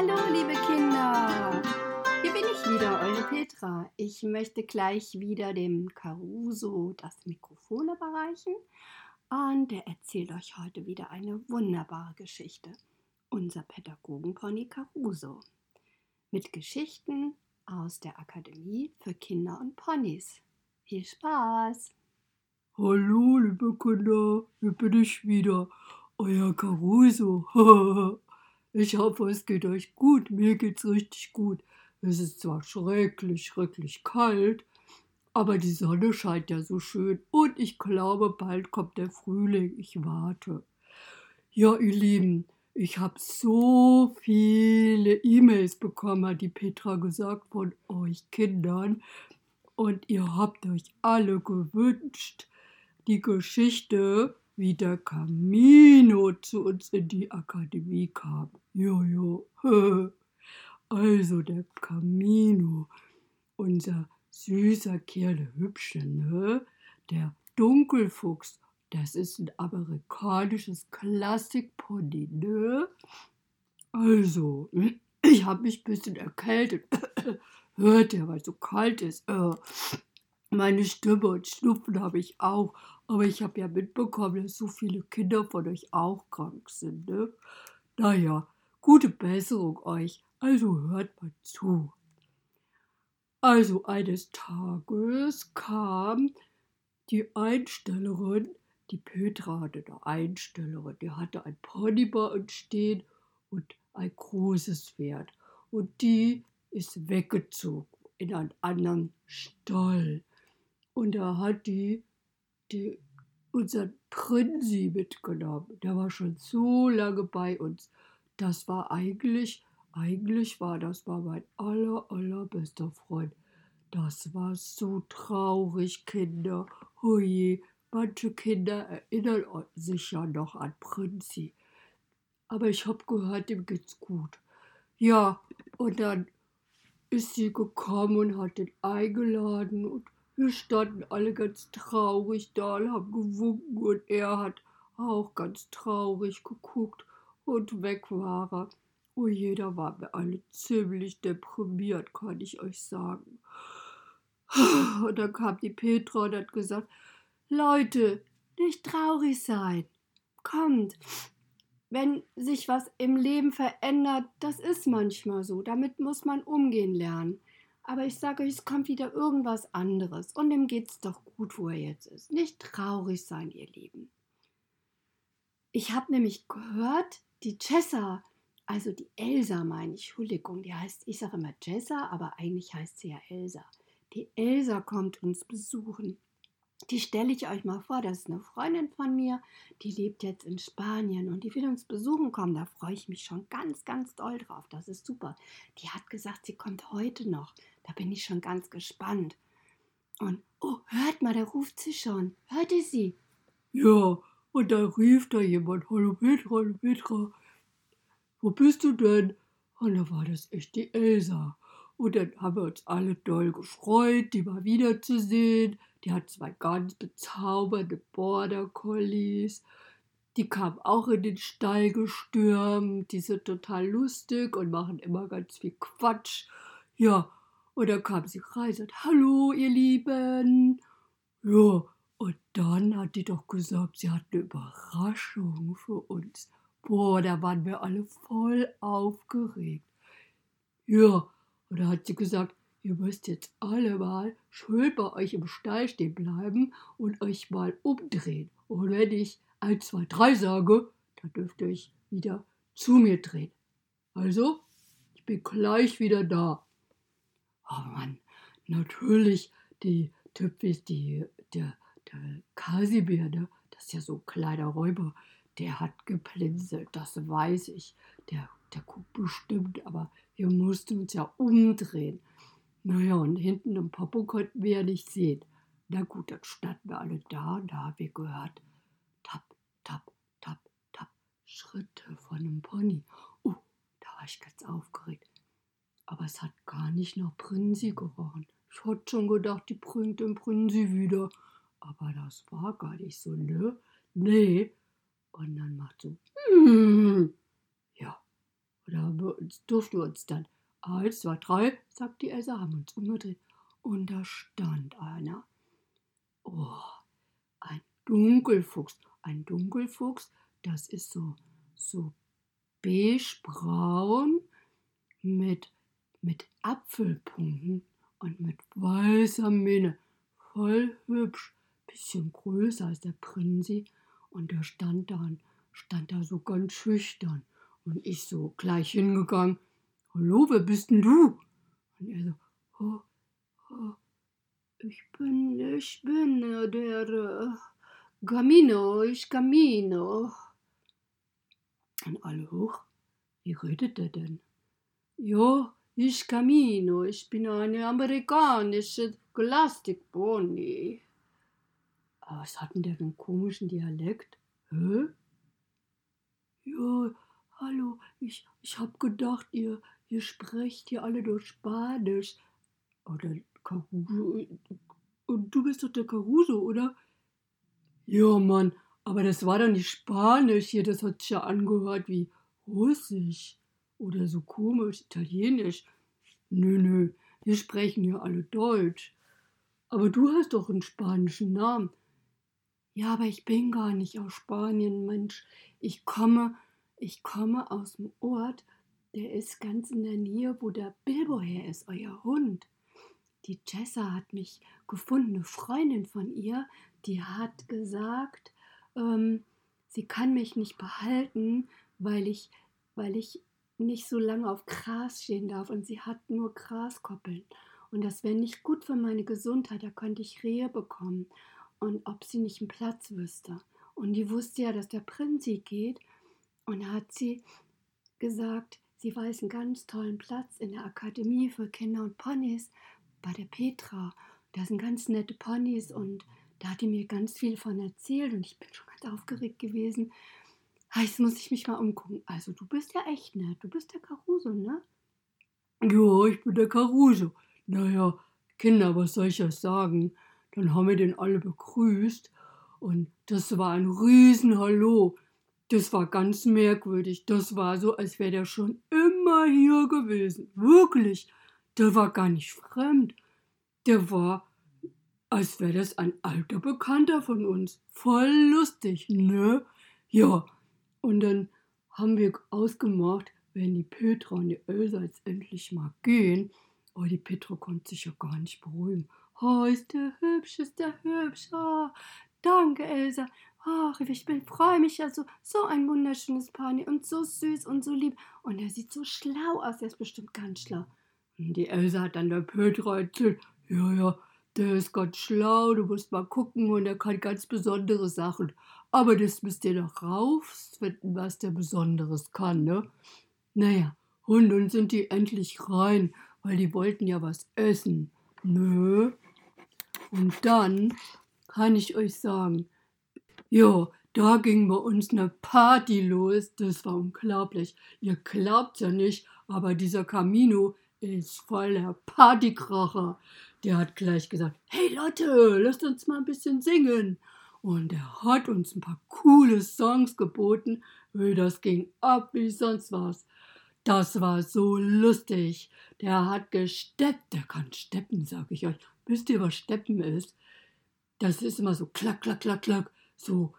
Hallo, liebe Kinder! Hier bin ich wieder, eure Petra. Ich möchte gleich wieder dem Caruso das Mikrofon überreichen und er erzählt euch heute wieder eine wunderbare Geschichte. Unser Pädagogenpony Caruso. Mit Geschichten aus der Akademie für Kinder und Ponys. Viel Spaß! Hallo, liebe Kinder, hier bin ich wieder, euer Caruso. Ich hoffe, es geht euch gut. Mir geht's richtig gut. Es ist zwar schrecklich, schrecklich kalt, aber die Sonne scheint ja so schön und ich glaube, bald kommt der Frühling. Ich warte. Ja, ihr Lieben, ich habe so viele E-Mails bekommen, hat die Petra gesagt, von euch Kindern. Und ihr habt euch alle gewünscht, die Geschichte wie der Camino zu uns in die Akademie kam. Jojo. Also der Camino, unser süßer Kerl, der hübsche, ne? Der Dunkelfuchs, das ist ein amerikanisches Klassikpony, ne? Also, ich habe mich ein bisschen erkältet. Hört ihr, weil es so kalt ist. Meine Stimme und Schnupfen habe ich auch. Aber ich habe ja mitbekommen, dass so viele Kinder von euch auch krank sind. Ne? Naja, gute Besserung euch. Also hört mal zu. Also eines Tages kam die Einstellerin, die Petra hatte eine Einstellerin, die hatte ein Pony bei uns stehen und ein großes Pferd. Und die ist weggezogen in einen anderen Stall. Und da hat die die, unseren Prinzi mitgenommen. Der war schon so lange bei uns. Das war eigentlich, eigentlich war das war mein aller, allerbester Freund. Das war so traurig, Kinder. Hui, manche Kinder erinnern sich ja noch an Prinzi. Aber ich habe gehört, ihm geht's gut. Ja, und dann ist sie gekommen und hat ihn eingeladen und wir standen alle ganz traurig da und haben gewunken und er hat auch ganz traurig geguckt und weg war er. Oh je, da waren wir alle ziemlich deprimiert, kann ich euch sagen. Und dann kam die Petra und hat gesagt, Leute, nicht traurig sein. Kommt, wenn sich was im Leben verändert, das ist manchmal so. Damit muss man umgehen lernen. Aber ich sage euch, es kommt wieder irgendwas anderes und ihm geht's doch gut, wo er jetzt ist. Nicht traurig sein, ihr Lieben. Ich habe nämlich gehört, die Cessa, also die Elsa meine ich, Entschuldigung, die heißt, ich sage immer Cessa, aber eigentlich heißt sie ja Elsa. Die Elsa kommt uns besuchen. Die stelle ich euch mal vor, das ist eine Freundin von mir, die lebt jetzt in Spanien und die will uns besuchen kommen. Da freue ich mich schon ganz, ganz doll drauf. Das ist super. Die hat gesagt, sie kommt heute noch. Da bin ich schon ganz gespannt. Und, oh, hört mal, da ruft sie schon. Hört ihr sie? Ja, und da rief da jemand, hallo Petra, hallo Petra, wo bist du denn? Und da war das echt die Elsa. Und dann haben wir uns alle doll gefreut, die mal wiederzusehen. Die hat zwei ganz bezaubernde Border Collies. Die kamen auch in den Stall gestürmt. Die sind total lustig und machen immer ganz viel Quatsch. Ja, und dann kam sie rein und sagt, hallo ihr Lieben. Ja, und dann hat die doch gesagt, sie hat eine Überraschung für uns. Boah, da waren wir alle voll aufgeregt. Ja, und da hat sie gesagt, ihr müsst jetzt alle mal schön bei euch im Stall stehen bleiben und euch mal umdrehen. Und wenn ich 1, 2, 3 sage, dann dürft ihr euch wieder zu mir drehen. Also, ich bin gleich wieder da. Oh Mann, natürlich, die Typis, die, der, der Kasimir, ne? das ist ja so ein kleiner Räuber, der hat geplinselt, das weiß ich. Der, der guckt bestimmt, aber wir mussten uns ja umdrehen. Naja, und hinten im Popo konnten wir ja nicht sehen. Na gut, dann standen wir alle da und da haben wir gehört, tap, tap, tap, tap, Schritte von einem Pony. Oh, da war ich ganz aufgeregt aber es hat gar nicht nach Prinzi gerochen. Ich hatte schon gedacht, die bringt den Prinzi wieder. Aber das war gar nicht so, ne? Nee. Und dann macht so, mm. ja. Da durften wir uns dann eins, zwei, drei, sagt die Elsa, haben uns umgedreht. Und da stand einer. Oh, ein Dunkelfuchs. Ein Dunkelfuchs, das ist so, so beigebraun mit, mit Apfelpunkten und mit weißer Mähne. Voll hübsch, bisschen größer als der Prinzi. Und der stand da, stand da so ganz schüchtern. Und ich so gleich hingegangen. Hallo, wer bist denn du? Und er so, oh, oh, ich bin, ich bin der äh, Camino, ich Camino. Und alle hoch, wie redet er denn? Ja, ich Camino, ich bin eine amerikanische Scholastic Pony. Aber was hat denn der für einen komischen Dialekt? Hä? Ja, hallo, ich, ich hab gedacht, ihr, ihr sprecht hier alle durch Spanisch. Oder Caruso. Und du bist doch der Caruso, oder? Ja, Mann, aber das war doch nicht Spanisch hier, das hat sich ja angehört wie Russisch oder so komisch, Italienisch. Nö, nö, wir sprechen hier alle Deutsch. Aber du hast doch einen spanischen Namen. Ja, aber ich bin gar nicht aus Spanien, Mensch. Ich komme, ich komme aus dem Ort, der ist ganz in der Nähe, wo der Bilbo her ist, euer Hund. Die Jessa hat mich gefunden, eine Freundin von ihr, die hat gesagt, ähm, sie kann mich nicht behalten, weil ich, weil ich nicht so lange auf Gras stehen darf und sie hat nur Graskoppeln. Und das wäre nicht gut für meine Gesundheit, da könnte ich Rehe bekommen. Und ob sie nicht einen Platz wüsste. Und die wusste ja, dass der Prinzi geht. Und hat sie gesagt, sie weiß einen ganz tollen Platz in der Akademie für Kinder und Ponys bei der Petra. Da sind ganz nette Ponys und da hat die mir ganz viel von erzählt und ich bin schon ganz aufgeregt gewesen. Jetzt muss ich mich mal umgucken. Also, du bist ja echt nett. Du bist der Caruso, ne? Ja, ich bin der Caruso. Naja, Kinder, was soll ich euch sagen? Dann haben wir den alle begrüßt und das war ein Riesenhallo. Das war ganz merkwürdig. Das war so, als wäre der schon immer hier gewesen. Wirklich. Der war gar nicht fremd. Der war, als wäre das ein alter Bekannter von uns. Voll lustig, ne? Ja, und dann haben wir ausgemacht, wenn die Petra und die Elsa jetzt endlich mal gehen, oh, die Petra konnte sich ja gar nicht beruhigen. Oh, ist der hübsch, ist der hübsch. Oh, danke, Elsa. Ach, ich freue mich ja so. So ein wunderschönes Pony und so süß und so lieb. Und er sieht so schlau aus. Er ist bestimmt ganz schlau. Und die Elsa hat dann der Petra erzählt, ja, ja, der ist ganz schlau, du musst mal gucken und er kann ganz besondere Sachen. Aber das müsst ihr doch rausfinden, was der Besonderes kann, ne? Naja, und nun sind die endlich rein, weil die wollten ja was essen. Nö. Und dann kann ich euch sagen, ja, da ging bei uns eine Party los. Das war unglaublich. Ihr glaubt ja nicht, aber dieser Camino ist voll der Partykracher. Der hat gleich gesagt, hey Leute, lasst uns mal ein bisschen singen. Und er hat uns ein paar coole Songs geboten. Das ging ab wie sonst was. Das war so lustig. Der hat gesteppt. Der kann steppen, sag ich euch. Wisst ihr, was Steppen ist? Das ist immer so klack, klack, klack, klack. So,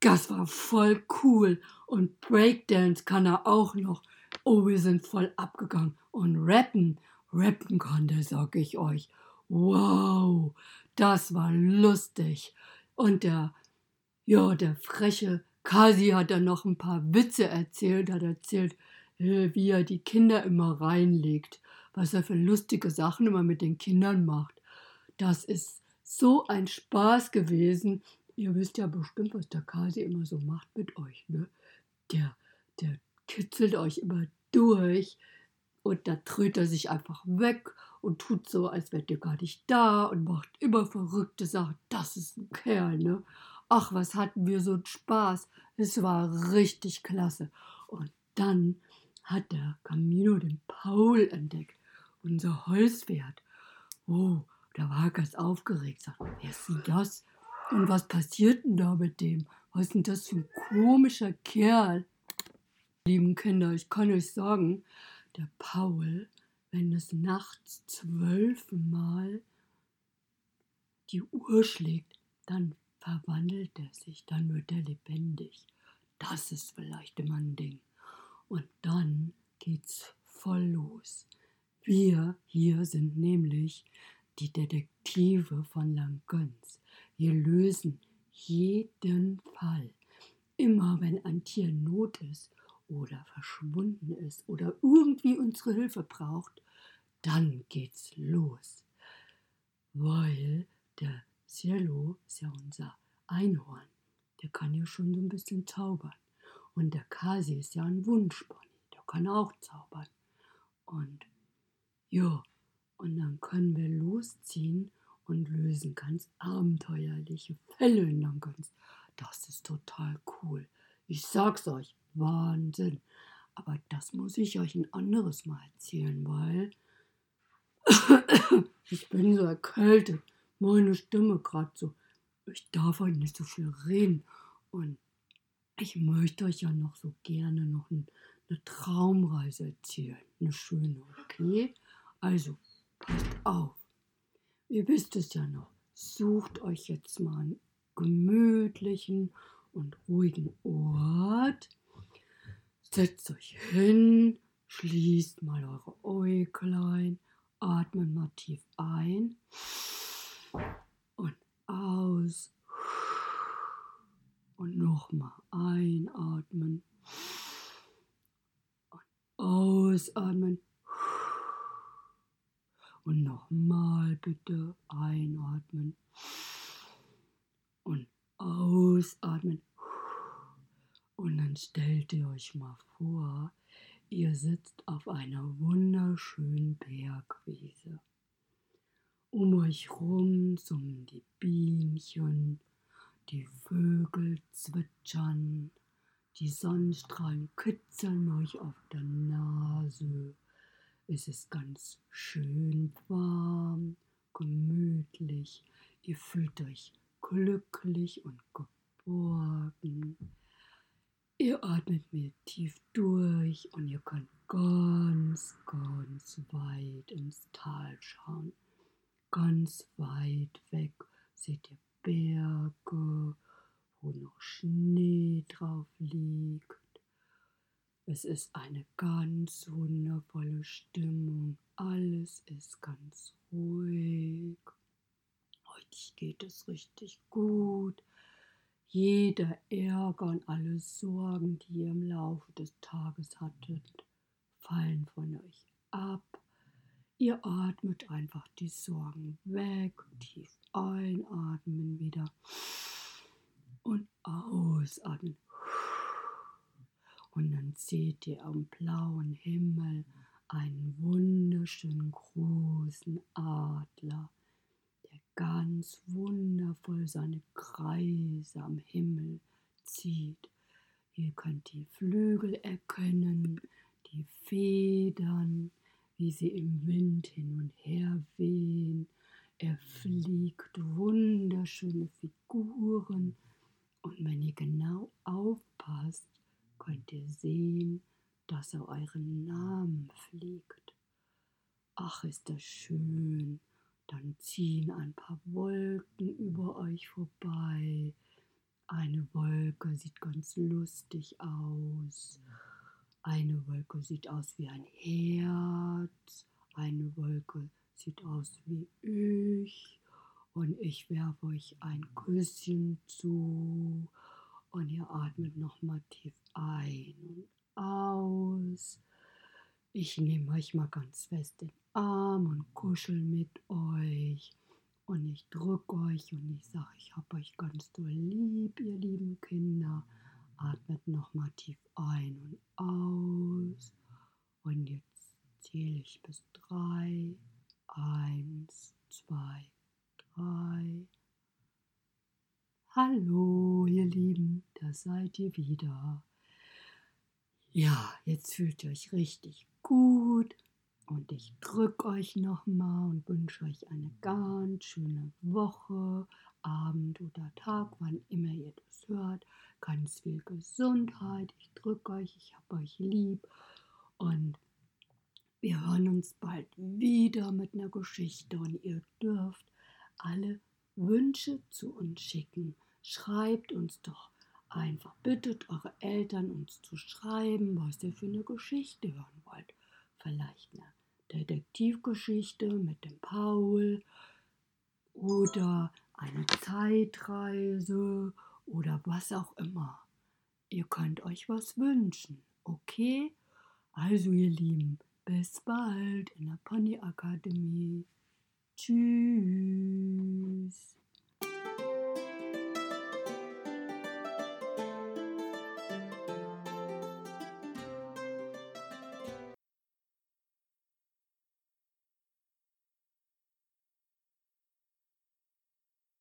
das war voll cool. Und Breakdance kann er auch noch. Oh, wir sind voll abgegangen. Und rappen, rappen kann der, sag ich euch. Wow, das war lustig. Und der, ja, der freche Kasi hat dann noch ein paar Witze erzählt, hat erzählt, äh, wie er die Kinder immer reinlegt, was er für lustige Sachen immer mit den Kindern macht. Das ist so ein Spaß gewesen. Ihr wisst ja bestimmt, was der Kasi immer so macht mit euch, ne? Der, der kitzelt euch immer durch und da tröt er sich einfach weg und tut so, als wärt ihr gar nicht da und macht immer verrückte Sachen. Das ist ein Kerl, ne? Ach, was hatten wir so einen Spaß. Es war richtig klasse. Und dann hat der Camino den Paul entdeckt, unser Holzpferd. Oh, da war er ganz aufgeregt. Sagt, wer ist denn das? Und was passiert denn da mit dem? Was ist denn das für ein komischer Kerl? Lieben Kinder, ich kann euch sagen, der Paul, wenn es nachts zwölfmal die Uhr schlägt, dann verwandelt er sich, dann wird er lebendig. Das ist vielleicht immer ein Ding. Und dann geht's voll los. Wir hier sind nämlich die Detektive von Langgöns. Wir lösen jeden Fall. Immer wenn ein Tier in Not ist oder verschwunden ist oder irgendwie unsere Hilfe braucht, dann geht's los. Weil der Cielo ist ja unser Einhorn. Der kann ja schon so ein bisschen zaubern. Und der Kasi ist ja ein Wunschpony. Der kann auch zaubern. Und ja, und dann können wir losziehen und lösen ganz abenteuerliche Fälle in Langens. Das ist total cool. Ich sag's euch, Wahnsinn. Aber das muss ich euch ein anderes Mal erzählen, weil ich bin so erkältet. Meine Stimme gerade so. Ich darf heute nicht so viel reden. Und ich möchte euch ja noch so gerne noch ein, eine Traumreise erzählen. Eine schöne, okay? Also, passt auf. Ihr wisst es ja noch. Sucht euch jetzt mal einen gemütlichen und ruhigen Ort. Setzt euch hin, schließt mal eure Äuglein, atmet mal tief ein und aus. Und nochmal einatmen und ausatmen. Und nochmal bitte einatmen ausatmen. Und dann stellt ihr euch mal vor, ihr sitzt auf einer wunderschönen Bergwiese. Um euch rum summen die Bienchen, die Vögel zwitschern, die Sonnenstrahlen kitzeln euch auf der Nase. Es ist ganz schön warm, gemütlich. Ihr fühlt euch glücklich und geborgen. Ihr atmet mir tief durch und ihr könnt ganz, ganz weit ins Tal schauen. Ganz weit weg seht ihr Berge, wo noch Schnee drauf liegt. Es ist eine ganz wundervolle Stimmung. Alles ist ganz ruhig. Heute geht es richtig gut. Jeder Ärger und alle Sorgen, die ihr im Laufe des Tages hattet, fallen von euch ab. Ihr atmet einfach die Sorgen weg, tief einatmen wieder und ausatmen. Und dann seht ihr am blauen Himmel einen wunderschönen großen Adler, ganz wundervoll seine Kreise am Himmel zieht. Ihr könnt die Flügel erkennen, die Federn, wie sie im Wind hin und her wehen. Er fliegt wunderschöne Figuren. Und wenn ihr genau aufpasst, könnt ihr sehen, dass er euren Namen fliegt. Ach, ist das schön. Dann ziehen ein paar Wolken über euch vorbei. Eine Wolke sieht ganz lustig aus. Eine Wolke sieht aus wie ein Herz. Eine Wolke sieht aus wie ich. Und ich werfe euch ein Küsschen zu. Und ihr atmet nochmal tief ein und aus. Ich nehme euch mal ganz fest den Arm und kuschel mit euch. Und ich drücke euch und ich sage, ich habe euch ganz doll lieb, ihr lieben Kinder. Atmet nochmal tief ein und aus. Und jetzt zähle ich bis drei. Eins, zwei, drei. Hallo, ihr Lieben, da seid ihr wieder. Ja, jetzt fühlt ihr euch richtig gut und ich drücke euch nochmal und wünsche euch eine ganz schöne Woche, Abend oder Tag, wann immer ihr das hört. Ganz viel Gesundheit. Ich drücke euch, ich habe euch lieb. Und wir hören uns bald wieder mit einer Geschichte und ihr dürft alle Wünsche zu uns schicken. Schreibt uns doch einfach, bittet eure Eltern uns zu schreiben, was ihr für eine Geschichte hören wollt. Vielleicht eine Detektivgeschichte mit dem Paul oder eine Zeitreise oder was auch immer. Ihr könnt euch was wünschen, okay? Also ihr Lieben, bis bald in der Pony Akademie. Tschüss.